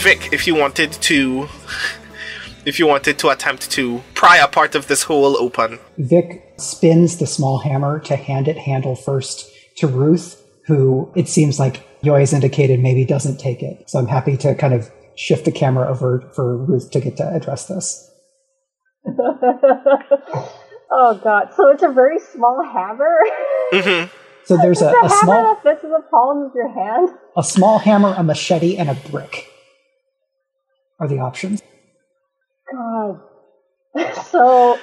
Vic, if you wanted to, if you wanted to attempt to pry a part of this hole open. Vic spins the small hammer to hand it handle first to Ruth, who it seems like Yoy has indicated maybe doesn't take it. So I'm happy to kind of shift the camera over for Ruth to get to address this. oh god! So it's a very small hammer. Mm-hmm. So there's a, It's a, a hammer small that fits in the palm of your hand. a small hammer, a machete, and a brick are the options. God. so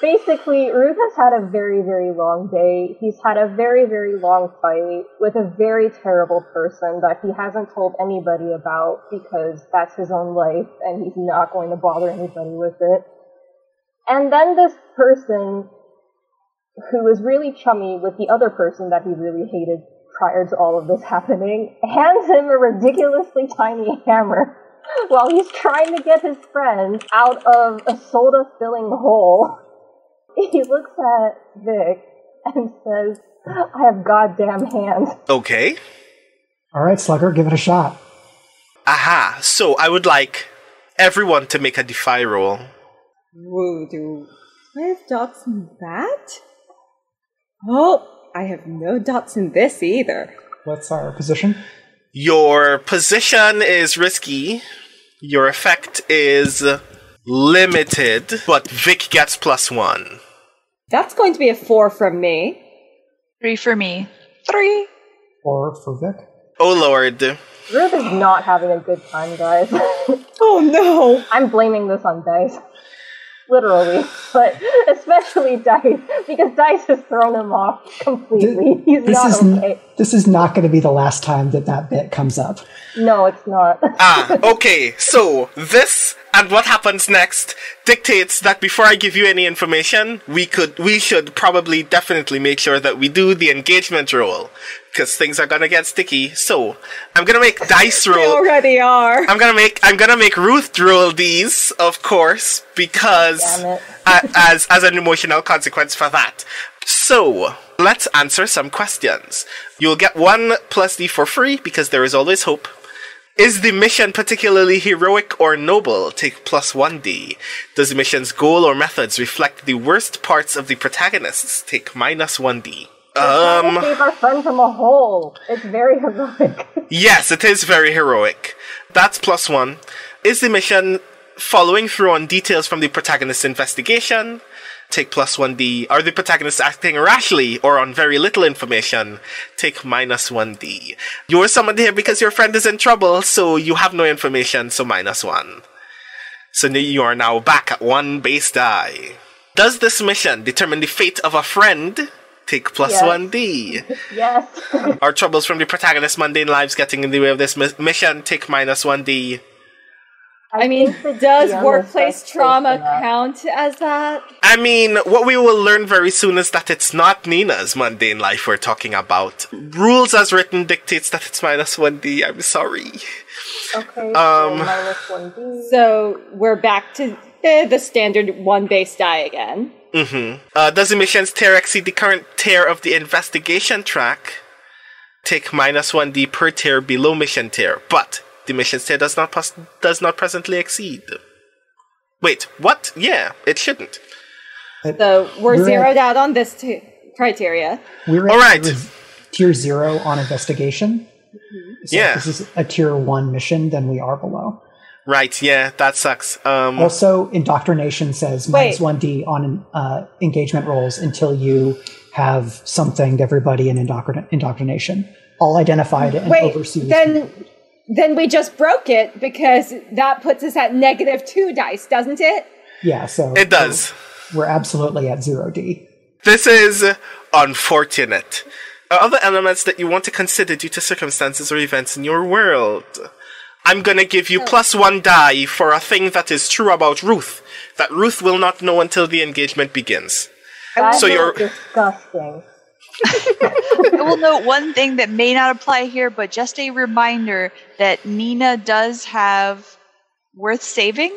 basically, Ruth has had a very, very long day. He's had a very, very long fight with a very terrible person that he hasn't told anybody about because that's his own life and he's not going to bother anybody with it. And then this person who was really chummy with the other person that he really hated prior to all of this happening hands him a ridiculously tiny hammer while he's trying to get his friend out of a soda filling hole. He looks at Vic and says, I have goddamn hands. Okay. All right, Slugger, give it a shot. Aha. So I would like everyone to make a defy roll. Whoa, do I have dots in that? Oh, I have no dots in this either. What's our position? Your position is risky. Your effect is limited, but Vic gets plus one. That's going to be a four from me. Three for me. Three. Four for Vic? Oh lord. Ruth is not having a good time, guys. Oh no! I'm blaming this on Dice. Literally. But especially Dice, because Dice has thrown him off completely. He's This not is n- okay. this is not going to be the last time that that bit comes up. No, it's not. Ah, okay. So this and what happens next dictates that before I give you any information, we could, we should probably definitely make sure that we do the engagement roll because things are gonna get sticky. So I'm gonna make dice roll. They already are. I'm gonna make I'm gonna make Ruth roll these, of course, because uh, as as an emotional consequence for that. So let's answer some questions. You'll get one plus D for free because there is always hope. Is the mission particularly heroic or noble? Take plus 1d. Does the mission's goal or methods reflect the worst parts of the protagonists? Take minus 1d. Um, save our friend from a hole. It's very heroic. Yes, it is very heroic. That's plus one. Is the mission following through on details from the protagonist's investigation? Take plus 1d. Are the protagonists acting rashly or on very little information? Take minus 1d. You were summoned here because your friend is in trouble, so you have no information, so minus 1. So you are now back at one base die. Does this mission determine the fate of a friend? Take plus Yes. 1d. yes. Are troubles from the protagonist's mundane lives getting in the way of this mi- mission? Take minus 1d. I mean, does workplace trauma placed for that. count as that? I mean, what we will learn very soon is that it's not Nina's mundane life we're talking about. Rules as written dictates that it's minus 1d. I'm sorry. Okay, Um, so minus 1d. So we're back to eh, the standard one base die again. Mm-hmm. Uh, does the mission's tier exceed the current tier of the investigation track? Take minus 1d per tier below mission tier, but the mission's tier does not pos- does not presently exceed. Wait, what? Yeah, it shouldn't. So we're, We're at- zeroed out on this t- criteria. We're at All right. tier, tier zero on investigation. So Yeah. if this is a tier one mission, then we are below. Right, yeah, that sucks. Um, Also, indoctrination says minus Wait. one D on uh, engagement rolls until you have something to everybody in indoctrin- indoctrination, all identified and Wait, overseas. then then we just broke it because that puts us at negative two dice, doesn't it? yeah, so it does. We're absolutely at zero D. This is unfortunate. Are other elements that you want to consider due to circumstances or events in your world? I'm gonna give you plus one die for a thing that is true about Ruth, that Ruth will not know until the engagement begins. That so is you're- disgusting. I will note one thing that may not apply here, but just a reminder that Nina does have worth saving.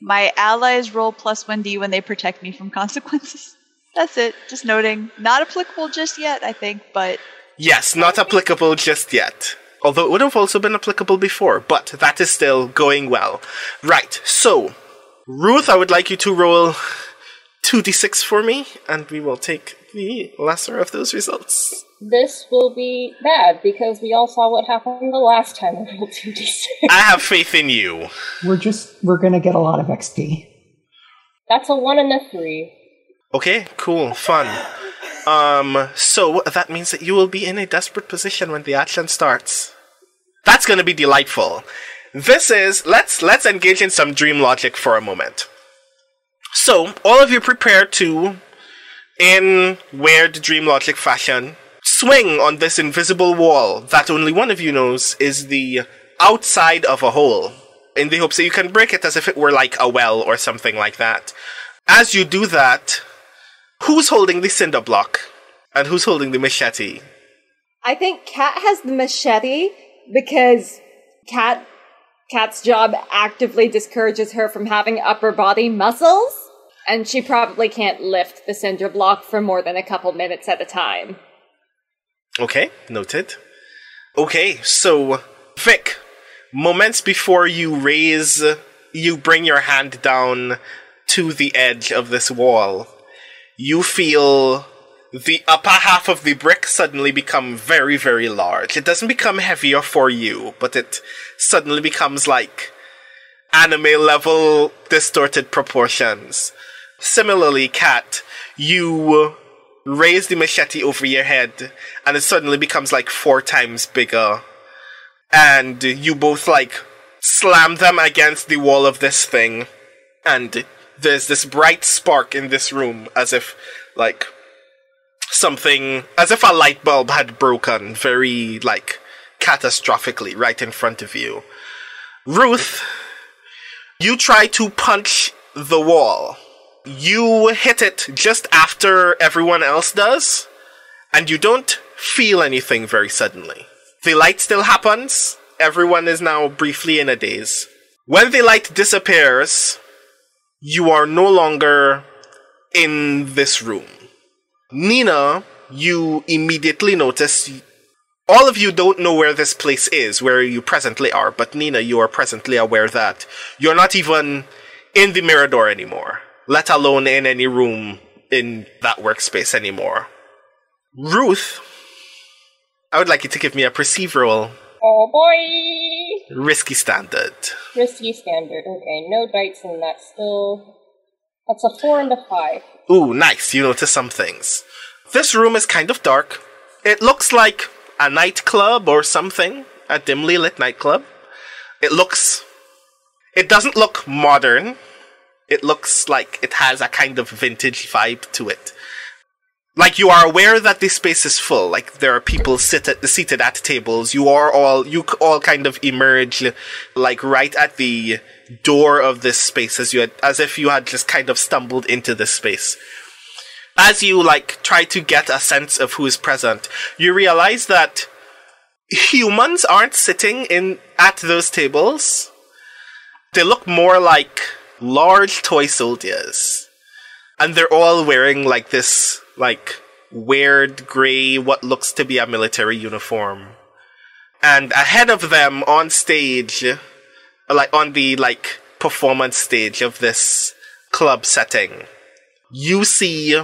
My allies roll plus 1d when they protect me from consequences. That's it. Just noting. Not applicable just yet, I think, but Yes, not applicable just yet. Although it would have also been applicable before, but that is still going well. Right, so, Ruth, I would like you to roll 2d6 for me, and we will take the lesser of those results. This will be bad because we all saw what happened the last time we rolled 2d6. I have faith in you. We're just we're gonna get a lot of XP. That's a 1 and a 3. Okay, cool, fun. Um, so that means that you will be in a desperate position when the action starts. That's gonna be delightful. This is let's let's engage in some dream logic for a moment. So, all of you prepare to, in weird dream logic fashion, swing on this invisible wall that only one of you knows is the outside of a hole, in the hopes that you can break it as if it were like a well or something like that. As you do that, who's holding the cinder block? And who's holding the machete? I think Cat has the machete because Cat Cat's job actively discourages her from having upper body muscles, and she probably can't lift the cinder block for more than a couple minutes at a time. Okay, noted. Okay, so Vic, moments before you raise, you bring your hand down to the edge of this wall, you feel the upper half of the brick suddenly become very, very large. It doesn't become heavier for you, but it suddenly becomes like anime level distorted proportions. Similarly, Cat, you raise the machete over your head, and it suddenly becomes like four times bigger. And you both like slam them against the wall of this thing, and there's this bright spark in this room as if like something as if a light bulb had broken very like catastrophically right in front of you. Ruth, you try to punch the wall. You hit it just after everyone else does, and you don't feel anything very suddenly. The light still happens. Everyone is now briefly in a daze. When the light disappears, you are no longer in this room. Nina, you immediately notice all of you don't know where this place is, where you presently are, but Nina, you are presently aware that you're not even in the Mirador anymore, let alone in any room in that workspace anymore. Ruth, I would like you to give me a perceive roll. Oh boy! Risky standard. Risky standard. Okay, no dice in that still. That's a 4 and a 5. Ooh, nice. You notice some things. This room is kind of dark. It looks like a nightclub or something, a dimly lit nightclub. It looks. It doesn't look modern. It looks like it has a kind of vintage vibe to it. Like you are aware that this space is full. Like there are people sit at, seated at tables. You are all you all kind of emerge, like right at the door of this space, as you had, as if you had just kind of stumbled into this space as you like try to get a sense of who is present, you realize that humans aren't sitting in at those tables. They look more like large toy soldiers. And they're all wearing like this like weird gray what looks to be a military uniform. And ahead of them on stage like on the like performance stage of this club setting, you see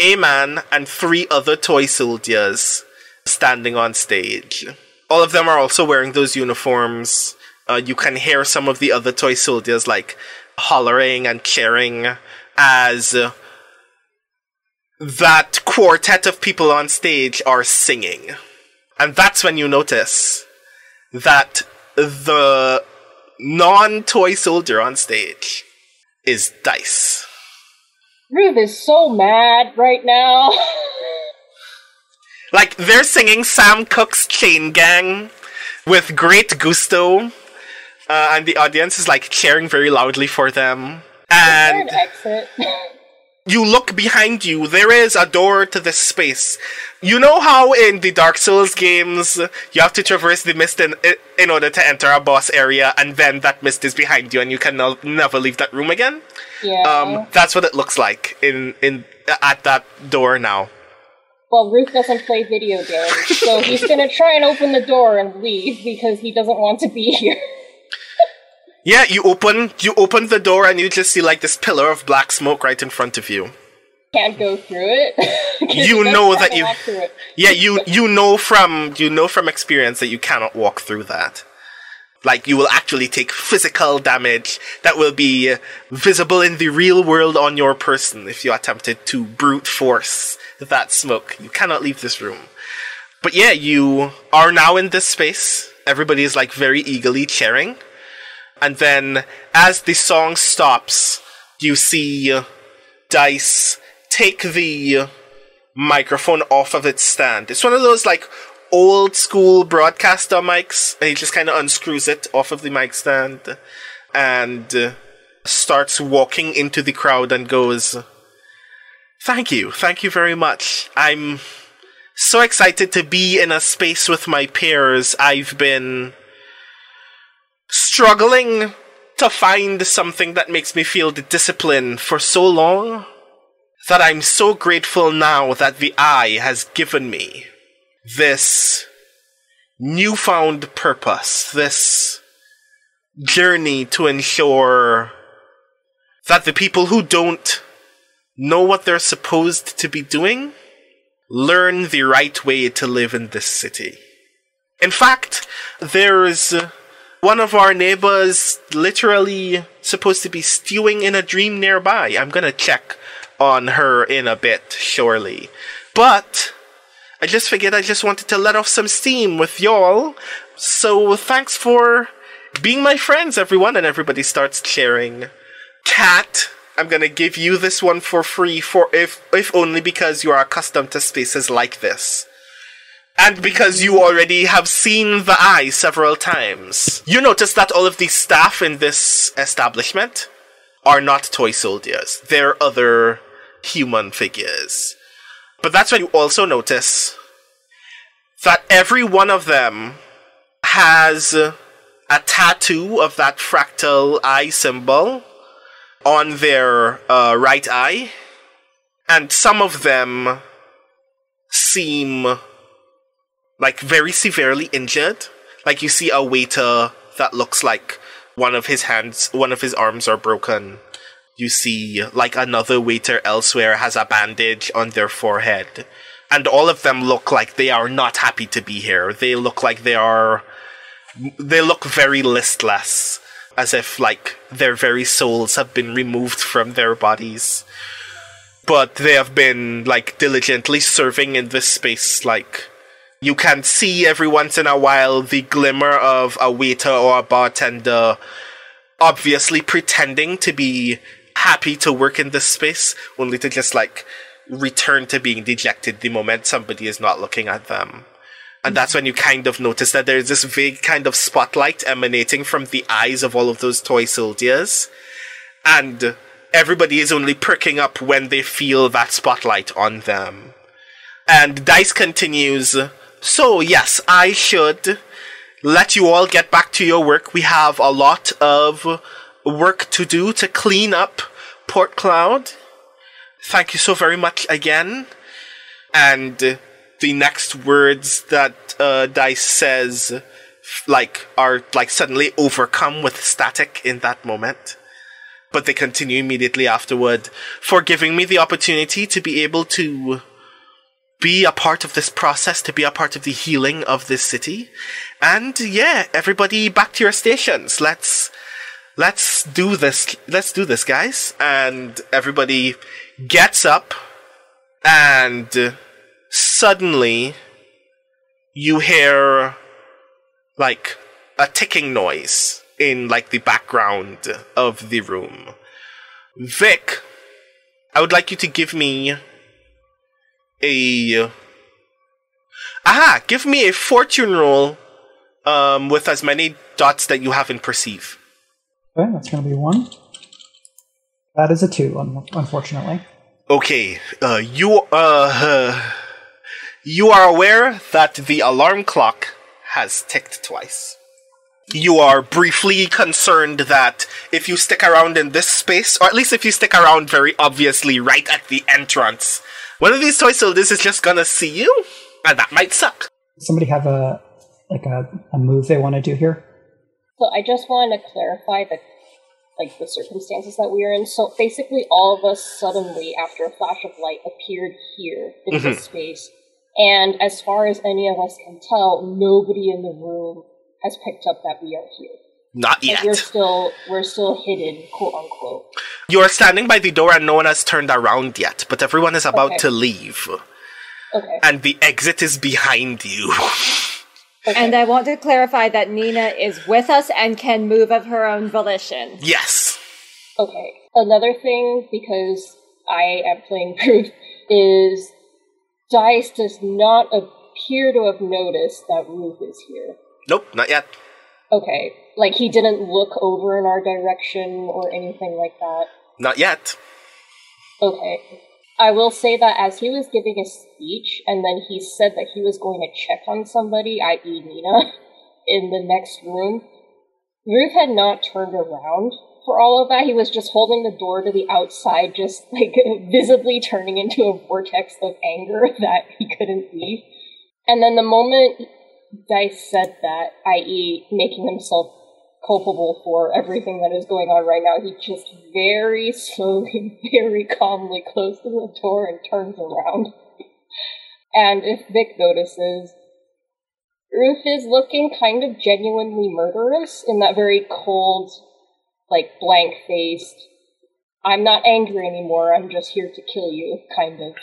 a man and three other toy soldiers standing on stage. All of them are also wearing those uniforms. Uh, you can hear some of the other toy soldiers like hollering and cheering as that quartet of people on stage are singing. And that's when you notice that the non toy soldier on stage is Dice. Ruth is so mad right now. like they're singing Sam Cooke's Chain Gang with great gusto, uh, and the audience is like cheering very loudly for them. And exit. you look behind you, there is a door to this space. You know how in the Dark Souls games you have to traverse the mist in, in order to enter a boss area, and then that mist is behind you, and you can no- never leave that room again. Yeah. Um, that's what it looks like in in at that door now. well, Ruth doesn't play video games, so he's gonna try and open the door and leave because he doesn't want to be here. Yeah, you open you open the door and you just see like this pillar of black smoke right in front of you. Can't go through it. You know that you- walk through it. Yeah, you you know from you know from experience that you cannot walk through that. Like you will actually take physical damage that will be visible in the real world on your person if you attempted to brute force that smoke. You cannot leave this room. But yeah, you are now in this space. Everybody is like very eagerly cheering. And then as the song stops, you see Dice take the microphone off of its stand. It's one of those like old school broadcaster mics, and he just kind of unscrews it off of the mic stand and uh, starts walking into the crowd and goes, Thank you, thank you very much. I'm so excited to be in a space with my peers. I've been struggling to find something that makes me feel the discipline for so long that I'm so grateful now that the Eye has given me this newfound purpose, this journey to ensure that the people who don't know what they're supposed to be doing learn the right way to live in this city. In fact, there's one of our neighbors literally supposed to be stewing in a dream nearby. I'm gonna check on her in a bit, surely. But I just figured I just wanted to let off some steam with y'all. So thanks for being my friends, everyone, and everybody starts cheering. Cat, I'm gonna give you this one for free for if if only because you are accustomed to spaces like this. And because you already have seen the eye several times. You notice that all of the staff in this establishment are not toy soldiers. They're other human figures. But that's when you also notice that every one of them has a tattoo of that fractal eye symbol on their uh, right eye. And some of them seem like very severely injured. Like you see a waiter that looks like one of his hands, one of his arms are broken. You see like another waiter elsewhere has a bandage on their forehead. And all of them look like they are not happy to be here. They look like they are they look very listless as if like their very souls have been removed from their bodies but they have been like diligently serving in this space like you can see every once in a while the glimmer of a waiter or a bartender obviously pretending to be happy to work in this space only to just like return to being dejected the moment somebody is not looking at them and that's when you kind of notice that there's this vague kind of spotlight emanating from the eyes of all of those toy soldiers. And everybody is only perking up when they feel that spotlight on them. And Dice continues So, yes, I should let you all get back to your work. We have a lot of work to do to clean up Port Cloud. Thank you so very much again. And the next words that uh, Dice says, like, are like suddenly overcome with static in that moment. But they continue immediately afterward for giving me the opportunity to be able to be a part of this process, to be a part of the healing of this city. And yeah, everybody back to your stations. Let's let's do this. Let's do this, guys. And everybody gets up and suddenly you hear like a ticking noise in like the background of the room. Vic, I would like you to give me a aha, give me a fortune roll um, with as many dots that you have in perceive. Okay, that's going to be one. That is a two, un- unfortunately. Okay, uh, you uh, you are aware that the alarm clock has ticked twice. you are briefly concerned that if you stick around in this space, or at least if you stick around very obviously right at the entrance, one of these toy soldiers is just gonna see you, and that might suck. Somebody have a like a, a move they want to do here? So I just wanted to clarify that like the circumstances that we are in. So basically, all of us suddenly, after a flash of light, appeared here in Mhm. this space. And as far as any of us can tell, nobody in the room has picked up that we are here. Not yet. we're still we're still hidden, quote unquote. You are standing by the door and no one has turned around yet, but everyone is about Okay. to leave. Okay. And the exit is behind you. okay. And I want to clarify that Nina is with us and can move of her own volition. yes. Okay. Another thing, because I am playing proof, is Dice does not appear to have noticed that Ruth is here. Nope, not yet. Okay. Like he didn't look over in our direction or anything like that. Not yet. Okay. I will say that as he was giving a speech, and then he said that he was going to check on somebody, i.e., Nina, in the next room, Ruth had not turned around for all of that. He was just holding the door to the outside, just like visibly turning into a vortex of anger that he couldn't leave. And then the moment Dice said that, i.e., making himself culpable for everything that is going on right now. He just very slowly, very calmly closes the door and turns around. And if Vic notices, Ruth is looking kind of genuinely murderous in that very cold, like blank faced, I'm not angry anymore, I'm just here to kill you kind of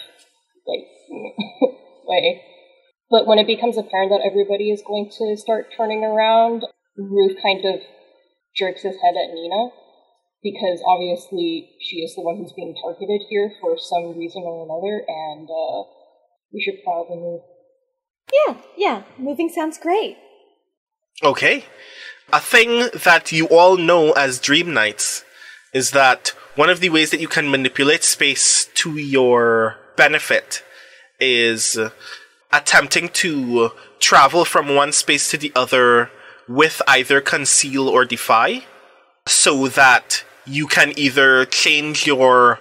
like way. But when it becomes apparent that everybody is going to start turning around, Ruth kind of jerks his head at Nina because obviously she is the one who's being targeted here for some reason or another, and uh, we should probably move. Yeah, yeah, moving sounds great. Okay. A thing that you all know as Dream Knights is that one of the ways that you can manipulate space to your benefit is attempting to travel from one space to the other with either conceal or defy so that you can either change your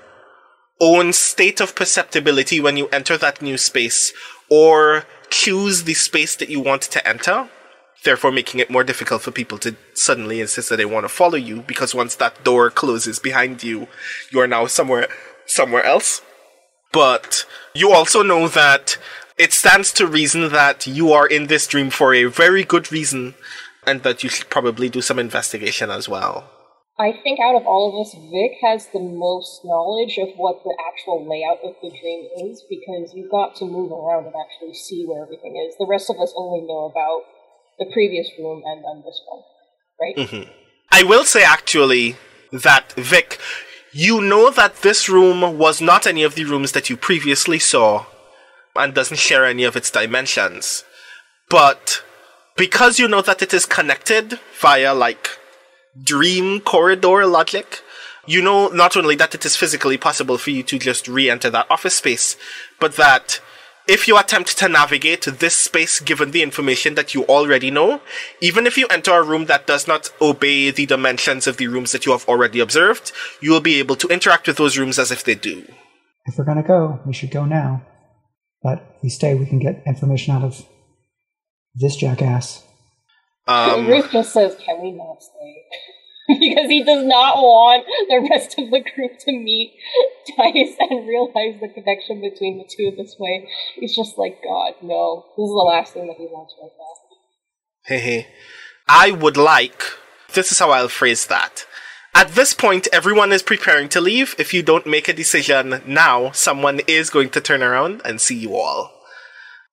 own state of perceptibility when you enter that new space or choose the space that you want to enter therefore making it more difficult for people to suddenly insist that they want to follow you because once that door closes behind you you are now somewhere somewhere else. But you also know that it stands to reason that you are in this dream for a very good reason and that you should probably do some investigation as well I think out of all of us, Vic has the most knowledge of what the actual layout of the dream is because you got to move around and actually see where everything is. The rest of us only know about the previous room and then this one, right? Mm-hmm. I will say actually that Vic, you know that this room was not any of the rooms that you previously saw and doesn't share any of its dimensions. But because you know that it is connected via like dream corridor logic, you know not only that it is physically possible for you to just re-enter that office space, but that if you attempt to navigate this space given the information that you already know, even if you enter a room that does not obey the dimensions of the rooms that you have already observed, you will be able to interact with those rooms as if they do. If we're to go, we should go now. But if we stay, we can get information out of this jackass. Um, Ruth just says, "Can we not stay?" because he does not want the rest of the group to meet Dice and realize the connection between the two this way. He's just like, God, no. This is the last thing that he wants right now. Hey, I would like. This is how I'll phrase that. At this point, everyone is preparing to leave. If you don't make a decision now, someone is going to turn around and see you all.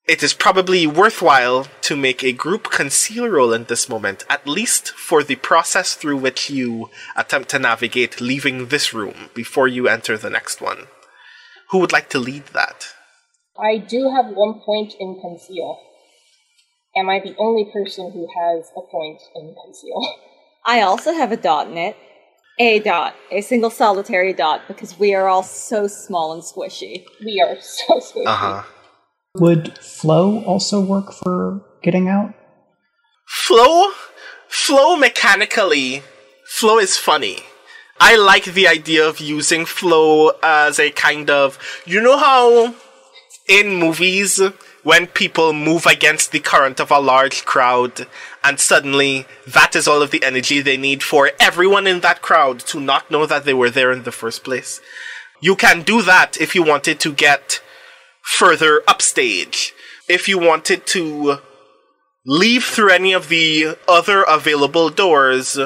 It is probably worthwhile to make a group conceal roll in this moment, at least for the process through which you attempt to navigate leaving this room before you enter the next one. Who would like to lead that? I do have one point in conceal. Am I the only person who has a point in conceal? I also have a dot in it. A dot, a single solitary dot, because we are all so small and squishy. We are so squishy. Uh huh. Would flow also work for getting out? Flow? flow mechanically, flow is funny. I like the idea of using flow as a kind of, you know how in movies when people move against the current of a large crowd and suddenly that is all of the energy they need for everyone in that crowd to not know that they were there in the first place. You can do that if you wanted to get further upstage. If you wanted to leave through any of the other available doors,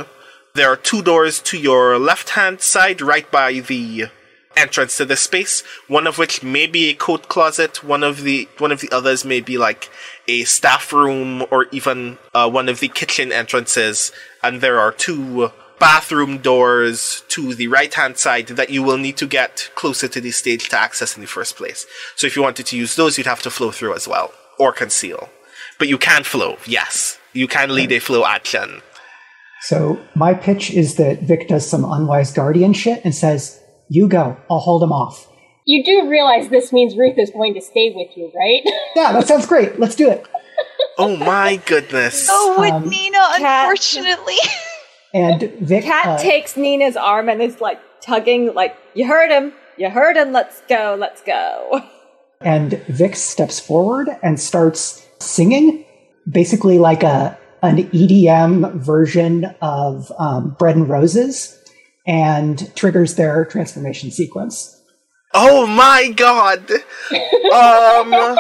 there are two doors to your left hand side, right by the entrance to this space. One of which may be a coat closet. One of the one of the others may be like a staff room or even uh, one of the kitchen entrances. And there are two bathroom doors to the right hand side that you will need to get closer to the stage to access in the first place. So if you wanted to use those, you'd have to flow through as well or conceal. But you can flow. Yes, you can lead a flow action. So my pitch is that Vic does some unwise guardian shit and says, "You go. I'll hold him off." You do realize this means Ruth is going to stay with you, right? Yeah, that sounds great. Let's do it. Oh my goodness. Oh, with Um, Nina, Cat- unfortunately. And Vic, Cat uh, takes Nina's arm and is like tugging, like, you heard him, you heard him, let's go, let's go. and Vic steps forward and starts singing, basically like a an EDM version of um, Bread and Roses, and triggers their transformation sequence. Oh my god. Um.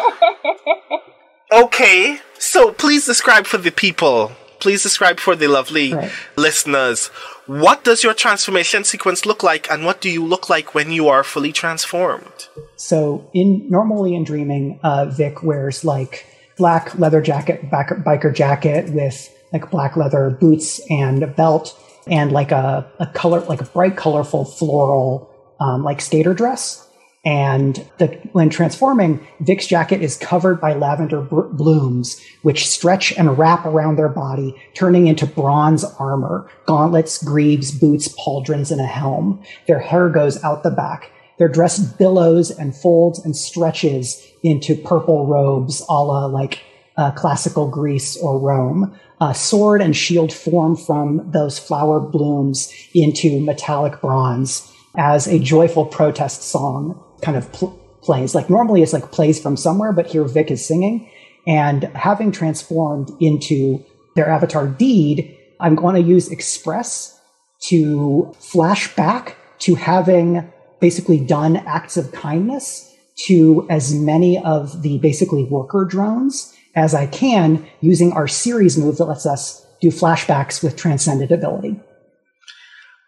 Okay, so please describe for the people. Please describe for the lovely Right. listeners. What does your transformation sequence look like, and what do you look like when you are fully transformed? So in normally in dreaming, uh, Vic wears like black leather jacket, back, biker jacket with like black leather boots and a belt, and like a, a color, like a bright, colorful floral, um, like skater dress. And the, when transforming, Vic's jacket is covered by lavender blooms, which stretch and wrap around their body, turning into bronze armor, gauntlets, greaves, boots, pauldrons, and a helm. Their hair goes out the back. Their dress billows and folds and stretches into purple robes, a la like uh, classical Greece or Rome. Uh, sword and shield form from those flower blooms into metallic bronze as a joyful protest song kind of pl- plays. Like normally it's like plays from somewhere, but here Vic is singing. And having transformed into their avatar deed, I'm going to use Express to flash back to having basically done acts of kindness to as many of the basically worker drones as I can using our series move that lets us do flashbacks with transcendent ability.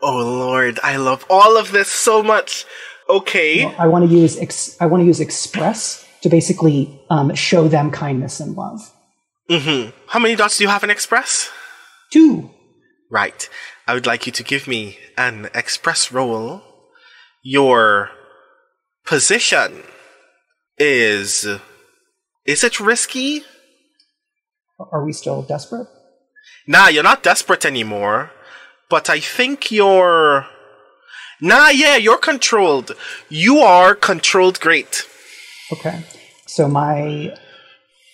Oh lord, I love all of this so much. Okay. I want to use ex- I want to use express to basically um, show them kindness and love. Mm-hmm. How many dots do you have in Express? Two. Right. I would like you to give me an express roll. Your position is. Is it risky? Are we still desperate? Nah, you're not desperate anymore. But I think you're. Nah, yeah, you're controlled. You are controlled great. Okay. So my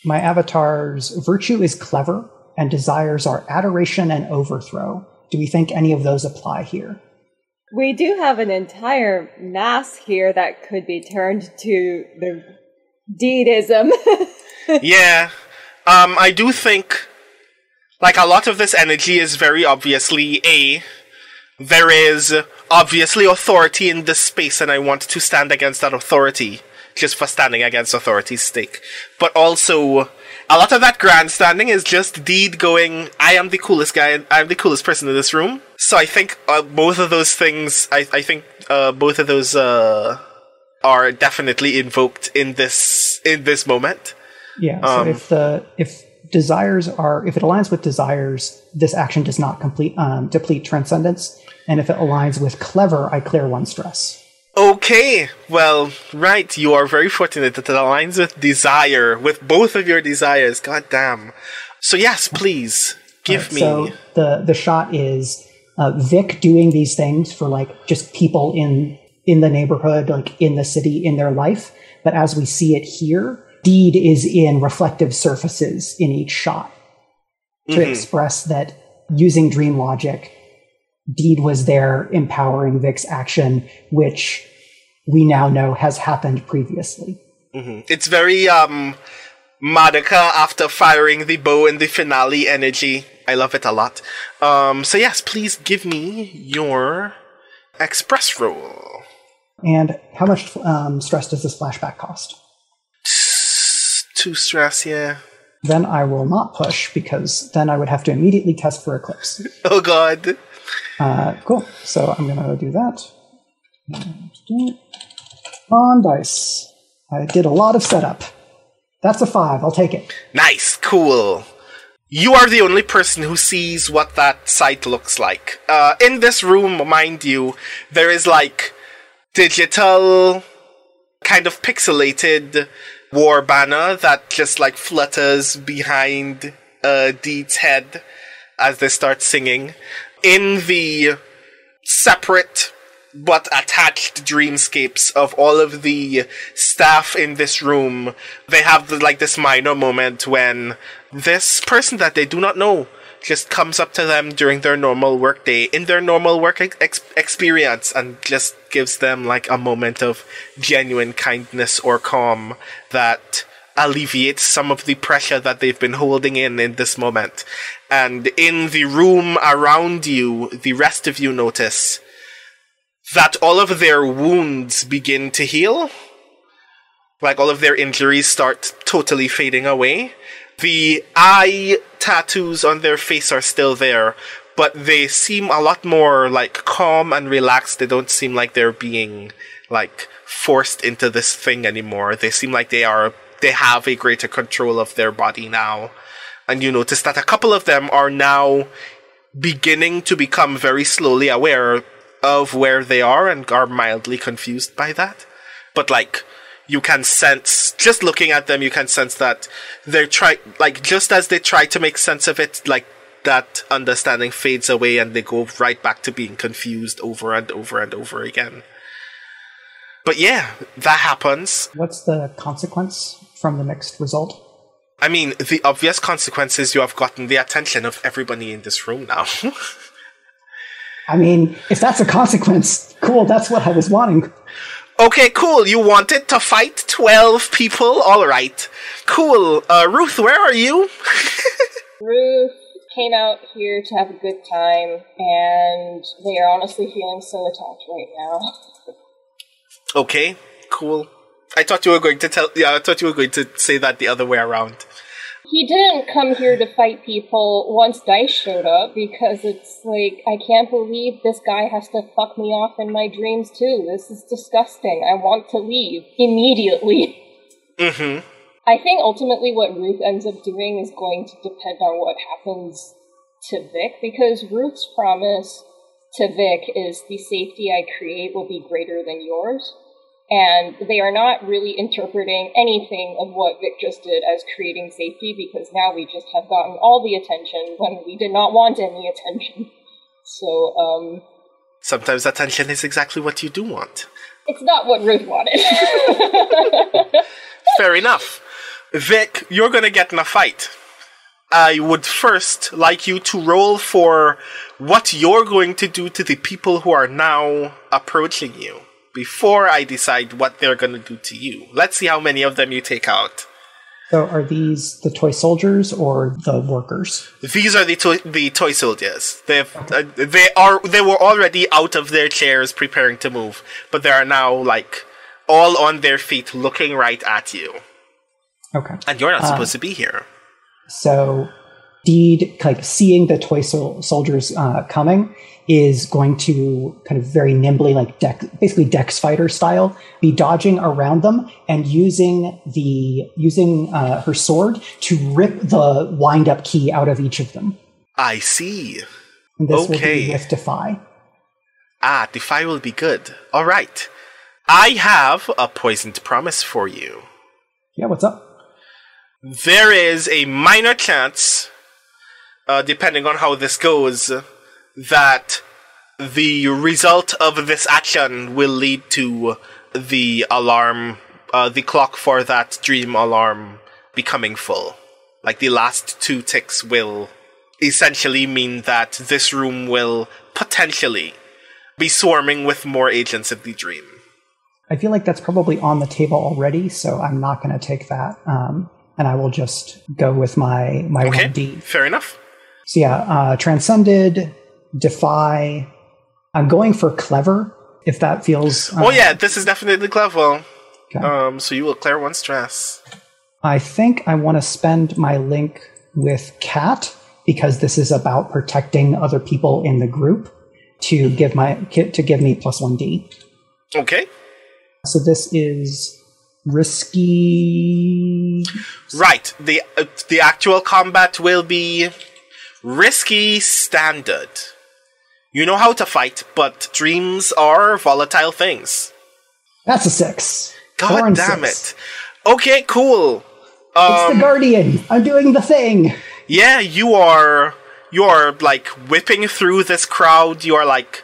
my avatar's virtue is clever and desires are adoration and overthrow. Do we think any of those apply here? We do have an entire mass here that could be turned to the deedism. yeah. Um, I do think, like, a lot of this energy is very obviously A. There is obviously authority in this space, and I want to stand against that authority, just for standing against authority's sake. But also, a lot of that grandstanding is just Deed going, I am the coolest guy, I'm the coolest person in this room. So I think uh, both of those things, I, I think uh, both of those uh, are definitely invoked in this in this moment. Yeah. So Um, if the if desires are if it aligns with desires, this action does not complete um, deplete transcendence, and if it aligns with clever, I clear one stress. Okay, well, right, you are very fortunate that it aligns with desire, with both of your desires. God damn. So yes, please give Right, me. So the the shot is uh, Vic doing these things for like just people in in the neighborhood, like in the city, in their life. But as we see it here, deed is in reflective surfaces in each shot to Mhm. express that using dream logic, Deed was there empowering Vic's action, which we now know has happened previously. Mm-hmm. It's very um, Madoka after firing the bow in the finale energy. I love it a lot. Um, so yes, please give me your express roll. And how much um, stress does this flashback cost? Two stress, yeah. Then I will not push because then I would have to immediately test for eclipse. Oh god. Uh, cool. So I'm gonna do that. On dice. I did a lot of setup. That's a five. I'll take it. Nice, cool. You are the only person who sees what that site looks like. Uh, in this room, mind you, there is like digital, kind of pixelated war banner that just like flutters behind uh, Deed's head as they start singing. In the separate but attached dreamscapes of all of the staff in this room, they have the, like this minor moment when this person that they do not know just comes up to them during their normal workday in their normal work ex- experience and just gives them like a moment of genuine kindness or calm that alleviates some of the pressure that they've been holding in in this moment. And in the room around you, the rest of you notice that all of their wounds begin to heal. Like all of their injuries start totally fading away. The eye tattoos on their face are still there, but they seem a lot more like calm and relaxed. They don't seem like they're being like forced into this thing anymore. They seem like they are they have a greater control of their body now. And you notice that a couple of them are now beginning to become very slowly aware of where they are and are mildly confused by that. But like you can sense just looking at them you can sense that they're trying like just as they try to make sense of it like that understanding fades away and they go right back to being confused over and over and over again but yeah that happens What's the consequence from the mixed result? i mean the obvious consequence is you have gotten the attention of everybody in this room now I mean, if that's a consequence, cool, that's what I was wanting. Okay, cool. You wanted to fight 12 people? Alright. Cool. Uh, Ruth, where are you? Ruth came out here to have a good time, and they are honestly feeling so attacked right now. okay, cool. I thought you were going to tell. Yeah, I thought you were going to say that the other way around. He didn't come here to fight people once Dice showed up because it's like, I can't believe this guy has to fuck me off in my dreams too. This is disgusting. I want to leave immediately. Mm hmm. I think ultimately what Ruth ends up doing is going to depend on what happens to Vic because Ruth's promise to Vic is the safety I create will be greater than yours. And they are not really interpreting anything of what Vic just did as creating safety because now we just have gotten all the attention when we did not want any attention. So, um. Sometimes attention is exactly what you do want. It's not what Ruth wanted. Fair enough. Vic, you're gonna get in a fight. I would first like you to roll for what you're going to do to the people who are now approaching you before I decide what they're gonna do to you. Let's see how many of them you take out. So, are these the toy soldiers or the workers? These are the toy, the toy soldiers. They've uh, they are they were already out of their chairs preparing to move, but they are now like all on their feet, looking right at you. Okay. And you're not Uh, supposed to be here. So, Deed, like seeing the toy sol- soldiers uh, coming, is going to kind of very nimbly, like deck, basically Dex fighter style, be dodging around them and using the using uh, her sword to rip the wind up key out of each of them. I see. And this will Okay. be with Defy. Ah, Defy will be good. All right. I have a poisoned promise for you. Yeah, what's up? There is a minor chance, uh, depending on how this goes, that the result of this action will lead to the alarm, uh, the clock for that dream alarm becoming full. Like the last two ticks will essentially mean that this room will potentially be swarming with more agents of the dream. I feel like that's probably on the table already, so I'm not going to take that. Um, and I will just go with my my Okay, 1D. fair enough. So yeah, uh, transcended, defy. I'm going for clever. If that feels. uh, oh yeah, this is definitely clever. okay. Um, so you will clear one stress. I think I want to spend my link with Cat because this is about protecting other people in the group to give my to give me plus one D. Okay. So this is risky. Right. The uh, the actual combat will be risky standard. You know how to fight, but dreams are volatile things. That's a six. God and damn six. it. Okay, cool. It's Um, the guardian. I'm doing the thing. yeah, you are you are like whipping through this crowd. You are like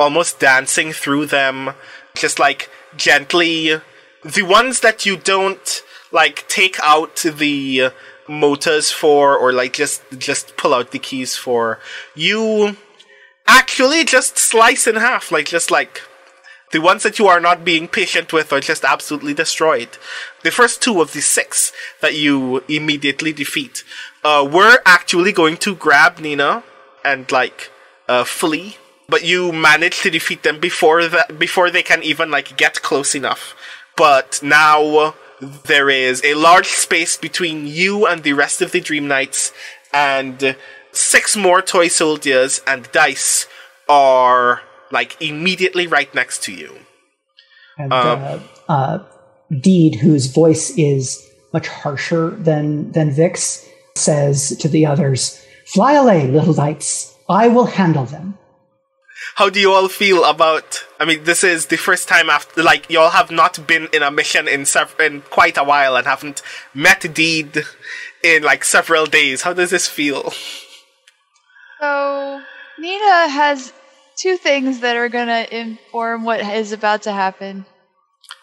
almost dancing through them, just like gently. The ones that you don't like take out the motors for, or like just just pull out the keys for, you actually just slice in half, like just like the ones that you are not being patient with are just absolutely destroyed. The first two of the six that you immediately defeat uh, were actually going to grab Nina and like uh, flee, but you managed to defeat them before that before they can even like get close enough. But now there is a large space between you and the rest of the Dream Knights, and six more toy soldiers and dice are like immediately right next to you. And Um, uh, uh, Deed, whose voice is much harsher than than Vix, says to the others, "Fly away, little knights. I will handle them." How do you all feel about? I mean, this is the first time after, like, you all have not been in a mission in sev- in quite a while and haven't met Deed in like several days. How does this feel? So Nina has two things that are gonna inform what is about to happen.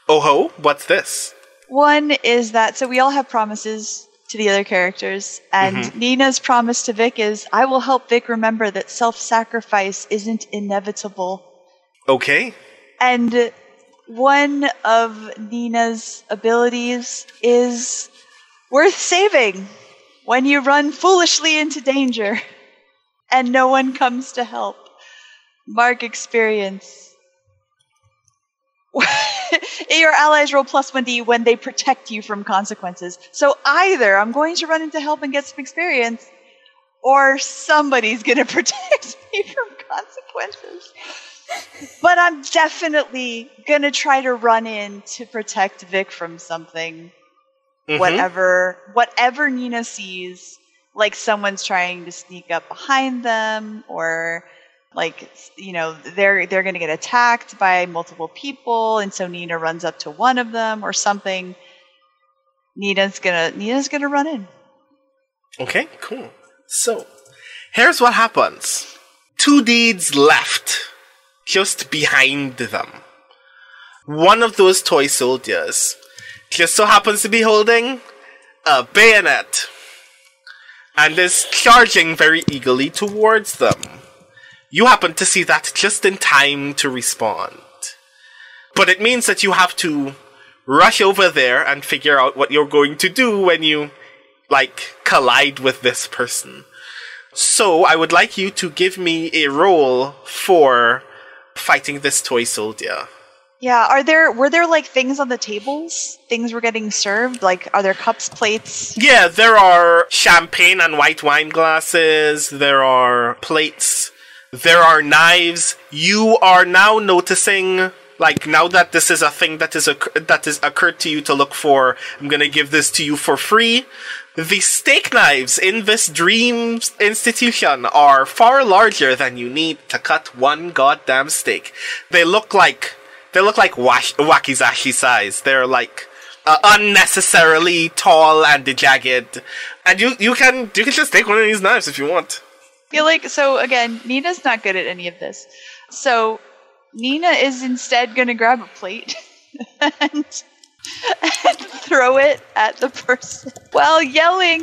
Oh ho, what's this? One is that so we all have promises to the other characters, and mm-hmm. Nina's promise to Vic is I will help Vic remember that self-sacrifice isn't inevitable. Okay. And one of Nina's abilities is worth saving when you run foolishly into danger and no one comes to help. Mark experience. Your allies roll plus 1d when they protect you from consequences. So either I'm going to run into help and get some experience, or somebody's going to protect me from consequences. But I'm definitely going to try to run in to protect Vic from something Mhm. whatever whatever Nina sees, like someone's trying to sneak up behind them, or like you know they're they're going to get attacked by multiple people, and so Nina runs up to one of them or something. Nina's gonna Nina's gonna run in. Okay, cool. So, here's what happens. Two deeds left, just behind them. One of those toy soldiers just so happens to be holding a bayonet and is charging very eagerly towards them. You happen to see that just in time to respond. But it means that you have to rush over there and figure out what you're going to do when you like collide with this person. So I would like you to give me a roll for fighting this toy soldier. Yeah, are there were there like things on the tables? Things were getting served? Like are there cups, plates? Yeah, there are champagne and white wine glasses, there are plates, there are knives. You are now noticing like now that this is a thing that is occur- that is occurred to you to look for, I'm going to give this to you for free. The steak knives in this dream institution are far larger than you need to cut one goddamn steak. They look like they look like wash- wakizashi size. They're like uh, unnecessarily tall and jagged. And you you can you can just take one of these knives if you want. feel like so again, Nina's not good at any of this. So Nina is instead going to grab a plate and, and throw it at the person while yelling,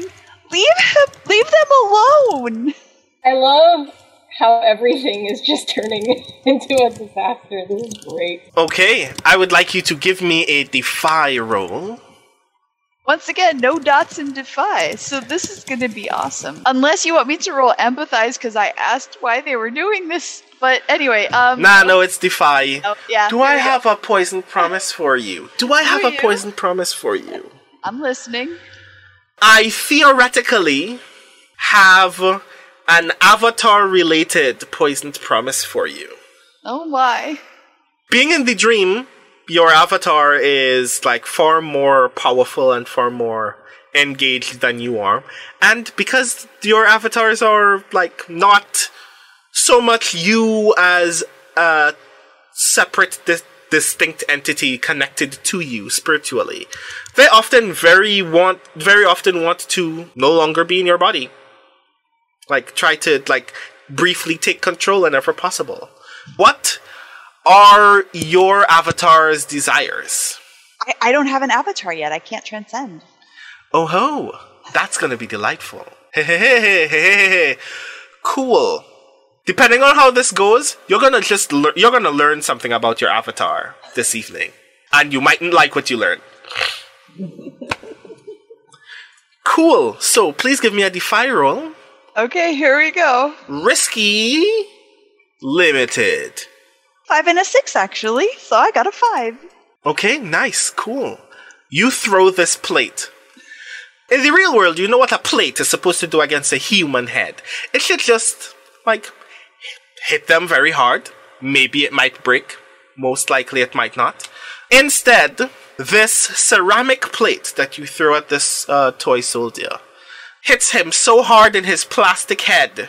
"Leave him, leave them alone!" I love how everything is just turning into a disaster. This is great. Okay, I would like you to give me a defy roll. Once again, no dots in Defy, so this is going to be awesome. Unless you want me to roll Empathize because I asked why they were doing this. But anyway, um. Nah, no, it's defy. Oh, yeah. Do I we go. have a poison promise for you? Do I have Do a poison promise for you? I'm listening. I theoretically have an avatar related poisoned promise for you. Oh my. Being in the dream, your avatar is like far more powerful and far more engaged than you are. And because your avatars are like not so much you as a separate dis- distinct entity connected to you spiritually, they often very want very often want to no longer be in your body. Like try to like briefly take control whenever possible. What are your avatar's desires? I, I don't have an avatar yet. I can't transcend. Oh ho, that's gonna be delightful. Hehehehe. Cool. Depending on how this goes, you're gonna just lear- you're gonna learn something about your avatar this evening, and you mightn't like what you learn. cool. So please give me a defy roll. Okay, here we go. Risky, limited. Five and a six, actually, so I got a five. Okay, nice, cool. You throw this plate. In the real world, you know what a plate is supposed to do against a human head. It should just, like, hit them very hard. Maybe it might break. Most likely it might not. Instead, this ceramic plate that you throw at this uh, toy soldier hits him so hard in his plastic head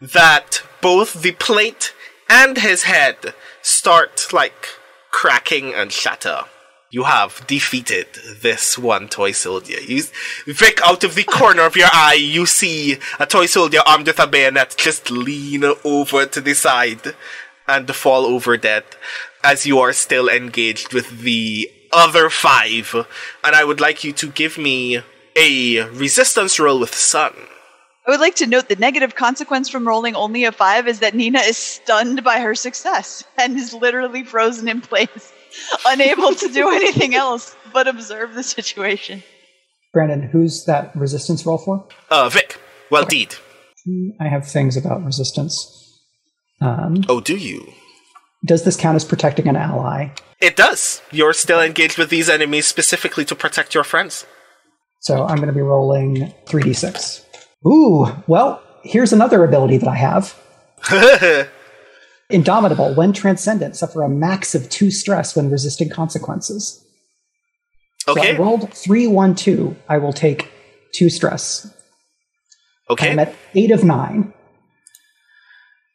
that both the plate and his head start like cracking and shatter. You have defeated this one toy soldier. You, Vic, out of the corner of your eye, you see a toy soldier armed with a bayonet just lean over to the side and fall over dead as you are still engaged with the other five. And I would like you to give me a resistance roll with Sun. I would like to note the negative consequence from rolling only a five is that Nina is stunned by her success and is literally frozen in place, unable to do anything else but observe the situation. Brandon, who's that resistance roll for? Uh, Vic. Well, deed. I have things about resistance. Um, Oh, do you? does this count as protecting an ally? It does. You're still engaged with these enemies specifically to protect your friends. So I'm going to be rolling 3d6. Ooh, well, here's another ability that I have. Indomitable, when transcendent, suffer a max of two stress when resisting consequences. So Okay. I rolled 3 1 2. I will take two stress. Okay. I'm at 8 of 9.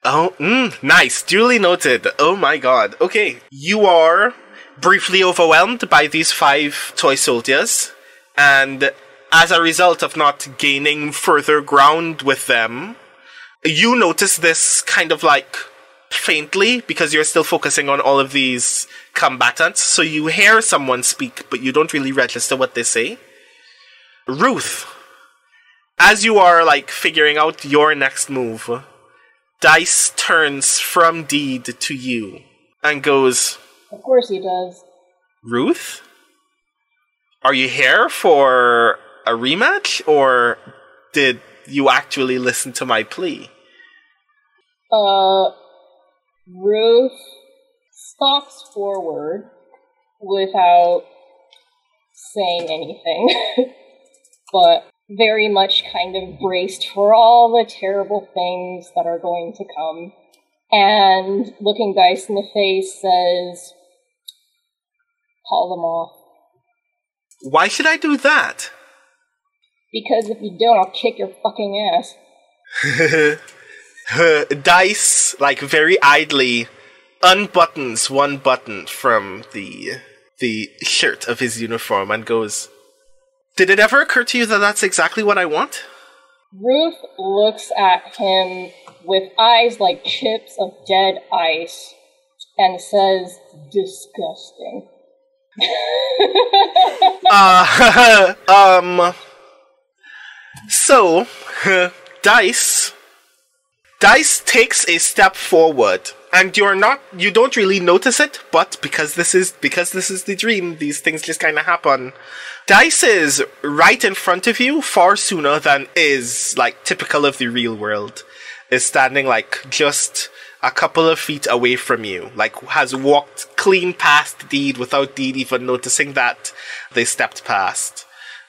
Oh, mm, nice. Duly noted. Oh my god. Okay. You are briefly overwhelmed by these five toy soldiers, and as a result of not gaining further ground with them, you notice this kind of like faintly because you're still focusing on all of these combatants. So you hear someone speak, but you don't really register what they say. Ruth, as you are like figuring out your next move, Dice turns from Deed to you and goes, Of course he does. Ruth? Are you here for a rematch or did you actually listen to my plea? Uh, Ruth stalks forward without saying anything, but very much kind of braced for all the terrible things that are going to come. And looking Dice in the face says, Call them off. Why should I do that? Because if you don't, I'll kick your fucking ass. Dice, like very idly, unbuttons one button from the the shirt of his uniform and goes, "Did it ever occur to you that that's exactly what I want?" Ruth looks at him with eyes like chips of dead ice and says, disgusting. Uh, um. So, Dice Dice takes a step forward, and you're not you don't really notice it, but because this is because this is the dream, these things just kind of happen. Dice is right in front of you far sooner than is like typical of the real world. Is standing like just a couple of feet away from you, like has walked clean past Deed without Deed even noticing that they stepped past.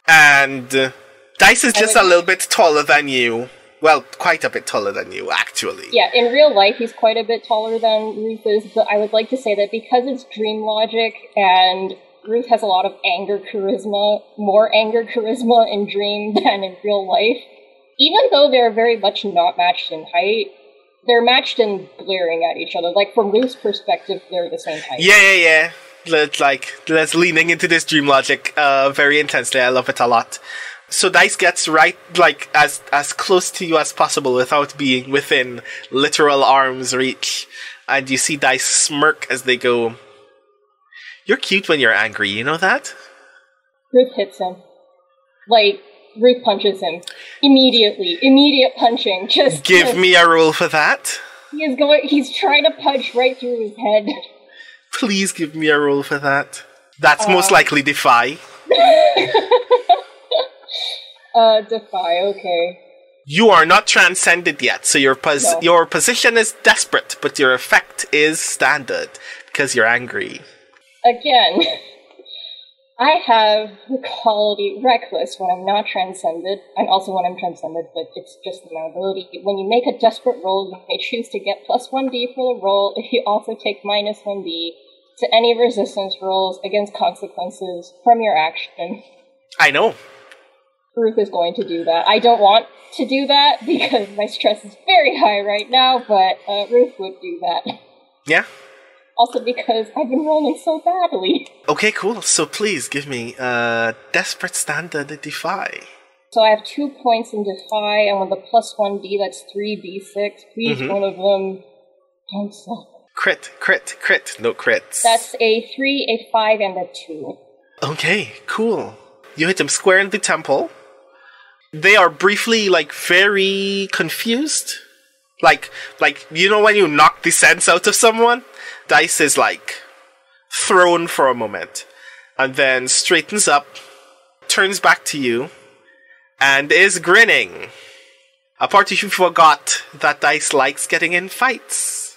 And uh, Dice is just a little bit taller than you. Well, quite a bit taller than you, actually. Yeah, in real life, he's quite a bit taller than Ruth is, but I would like to say that because it's dream logic and Ruth has a lot of anger charisma, more anger charisma in dream than in real life, even though they're very much not matched in height, they're matched and glaring at each other. Like, from Ruth's perspective, they're the same height. Yeah, yeah, yeah. Let's like let's leaning into this dream logic uh, very intensely. I love it a lot. So Dice gets right like as as close to you as possible without being within literal arm's reach, and you see Dice smirk as they go. You're cute when you're angry, you know that? Ruth hits him. Like, Ruth punches him. Immediately. Immediate punching. Just Give just- me a roll for that. He is going he's trying to punch right through his head. Please give me a roll for that. That's most likely defy. Uh defy, okay. You are not transcended yet, so your pos- No. your position is desperate, but your effect is standard because you're angry. Again. I have the quality reckless when I'm not transcended, and also when I'm transcended, but it's just my ability. When you make a desperate roll, you may choose to get plus 1d for the roll if you also take minus 1d to any resistance rolls against consequences from your action. I know. Ruth is going to do that. I don't want to do that because my stress is very high right now, but uh, Ruth would do that. Yeah. Also because I've been rolling so badly. Okay, cool. So please give me a desperate standard defy. So I have two points in Defy, and with the plus 1d, that's 3d6. Please, Mhm. one of them don't suck. Crit, crit, crit. No crits. That's a 3, a 5, and a 2. Okay, cool. You hit him square in the temple. They are briefly like very confused. Like like you know when you knock the sense out of someone? Dice is like thrown for a moment and then straightens up, turns back to you, and is grinning. A part of you forgot that Dice likes getting in fights.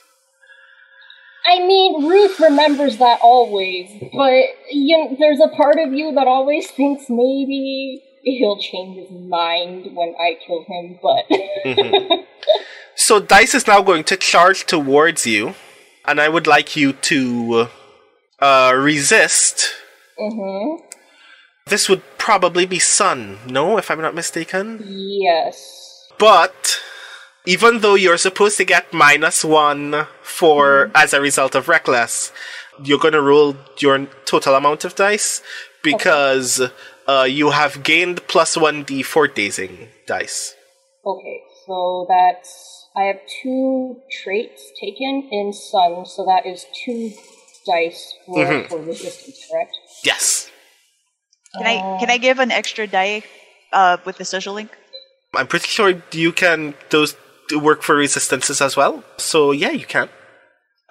I mean, Ruth remembers that always, but you know, there's a part of you that always thinks maybe he'll change his mind when I kill him, but. Mm-hmm. So Dice is now going to charge towards you, and I would like you to uh, resist. hmm This would probably be Sun, no, if I'm not mistaken. Yes. But even though you're supposed to get minus one for as a result of reckless, you're gonna roll your total amount of dice because uh, you have gained plus one d4 dazing dice. Okay, so that's. I have two traits taken in Sun, so that is two dice for, Mhm. for resistance, correct? Yes, Can I can I give an extra die uh, with the social link? I'm pretty sure you can those work for resistances as well. So yeah, you can.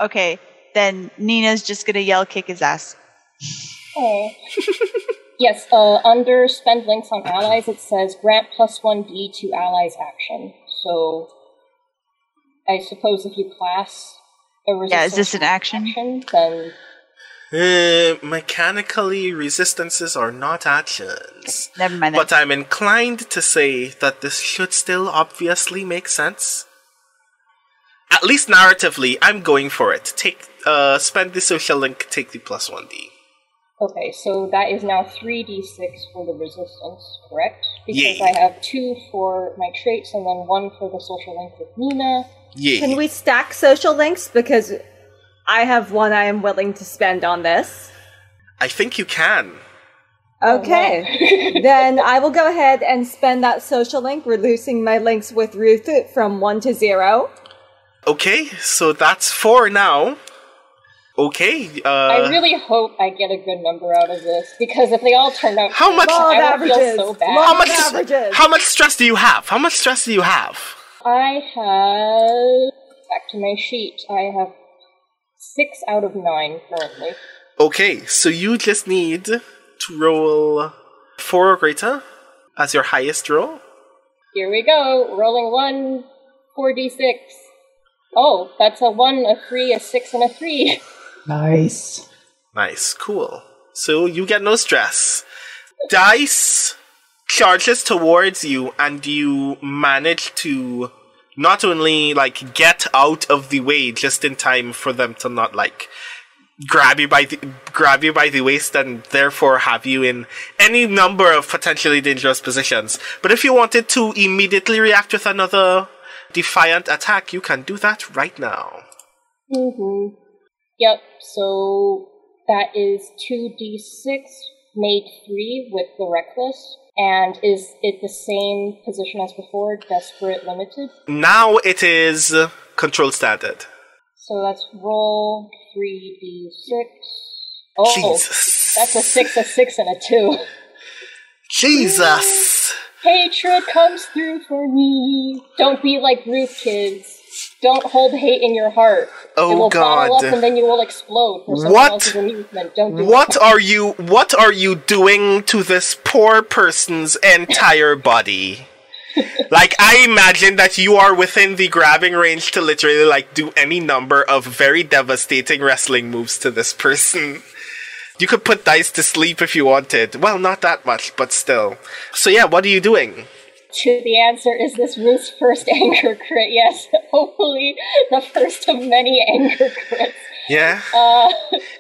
Okay, then Nina's just gonna yell, kick his ass. Oh. yes, uh, under spend links on allies, it says grant plus 1d to allies' action. So, I suppose if you class a resistance Yeah, is this an action? action, then Uh, mechanically, resistances are not actions. Never mind. But I'm inclined to say that this should still obviously make sense. At least narratively, I'm going for it. Take, uh, spend the social link, take the plus 1d. Okay, so that is now 3d6 for the resistance, correct? Because Yeah. I have two for my traits and then one for the social link with Nina. Yeah. Can we stack social links? Because I have one I am willing to spend on this. I think you can. Okay. Oh, then I will go ahead and spend that social link, reducing my links with Ruth from one to zero. Okay, so that's four now. Okay, uh. I really hope I get a good number out of this because if they all turn out How much- Law I will feel so bad. Law how much, averages. how much stress do you have? How much stress do you have? I have back to my sheet. I have six out of nine currently. Okay, so you just need to roll four or greater as your highest roll. Here we go. Rolling one, four d six. Oh, that's a one, a three, a six, and a three. Nice. Nice, cool. So you get no stress. Dice charges towards you, and you manage to not only like get out of the way just in time for them to not like grab you by the grab you by the waist and therefore have you in any number of potentially dangerous positions. But if you wanted to immediately react with another defiant attack, you can do that right now. Mm-hmm. Yep, so that is 2d6 made 3 with the Reckless. And is it the same position as before, Desperate Limited? Now it is control standard. So let's roll 3d6. Oh, Jesus. that's a 6, a 6, and a 2. Jesus. Hatred comes through for me. Don't be like Ruth, kids. Don't hold hate in your heart. Oh, it will bottle God. up and then you will explode for someone What? else's amusement. Don't do What it. are you what are you doing to this poor person's entire body? like I imagine that you are within the grabbing range to literally like do any number of very devastating wrestling moves to this person. You could put dice to sleep if you wanted. Well, not that much, but still. So yeah, what are you doing? To the answer is this Ruth's first anger crit. Yes, hopefully the first of many anger crits. Yeah. Uh,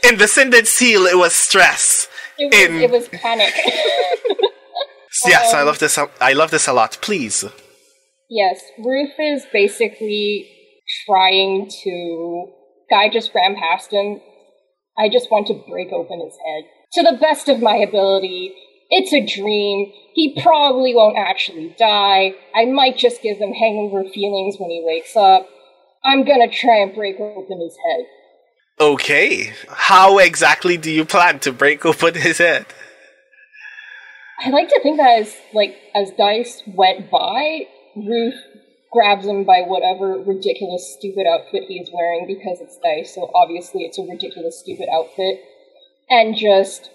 In the Sinded Seal, it was stress. it was, In- it was panic. Yes, I Um, love this. I love this a lot. Please. yes, Ruth is basically trying to. Guy just ran past him. I just want to break open his head. To the best of my ability, it's a dream. He probably won't actually die. I might just give him hangover feelings when he wakes up. I'm gonna try and break open his head. Okay. How exactly do you plan to break open his head? I like to think that as like as Dice went by, Ruth grabs him by whatever ridiculous stupid outfit he's wearing because it's Dice, so obviously it's a ridiculous stupid outfit, and just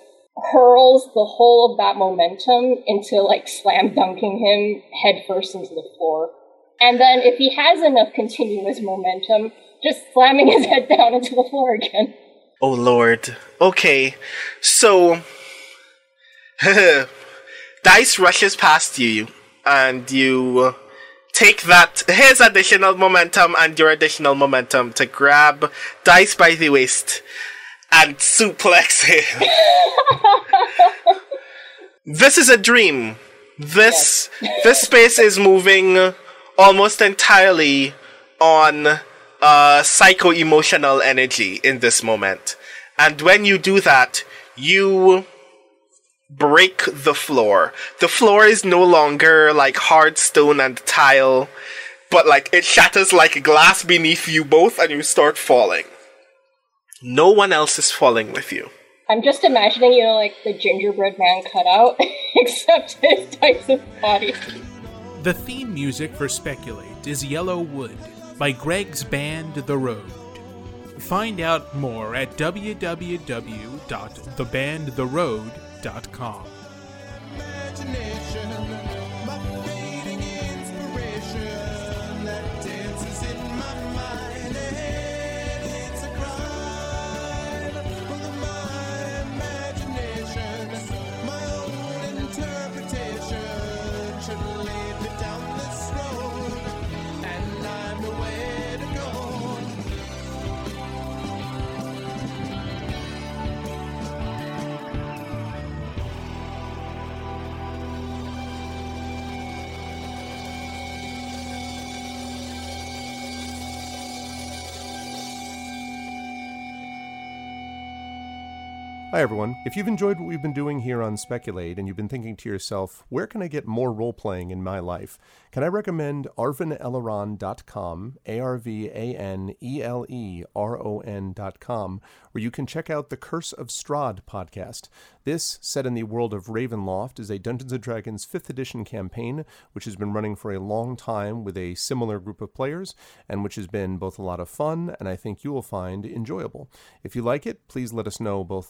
hurls the whole of that momentum into like slam dunking him headfirst into the floor. And then if he has enough continuous momentum, just slamming his head down into the floor again. Oh lord. Okay. So Dice rushes past you and you take that his additional momentum and your additional momentum to grab Dice by the waist and suplex him. this is a dream. This this space is moving almost entirely on uh, psycho emotional energy in this moment. And when you do that, you break the floor. The floor is no longer like hard stone and tile, but like it shatters like glass beneath you both and you start falling. No one else is falling with you. I'm just imagining, you know, like the gingerbread man cutout, except his Dyson body. The theme music for Speculate is Yellow Wood by Greg's band The Road. Find out more at www.thebandtheroad.com. Hi, everyone. If you've enjoyed what we've been doing here on Speculate and you've been thinking to yourself, where can I get more role playing in my life? Can I recommend arvaneleron.com, A R V A N E L E R O N.com, where you can check out the Curse of Strahd podcast. This, set in the world of Ravenloft, is a Dungeons and Dragons 5th edition campaign, which has been running for a long time with a similar group of players, and which has been both a lot of fun and I think you will find enjoyable. If you like it, please let us know both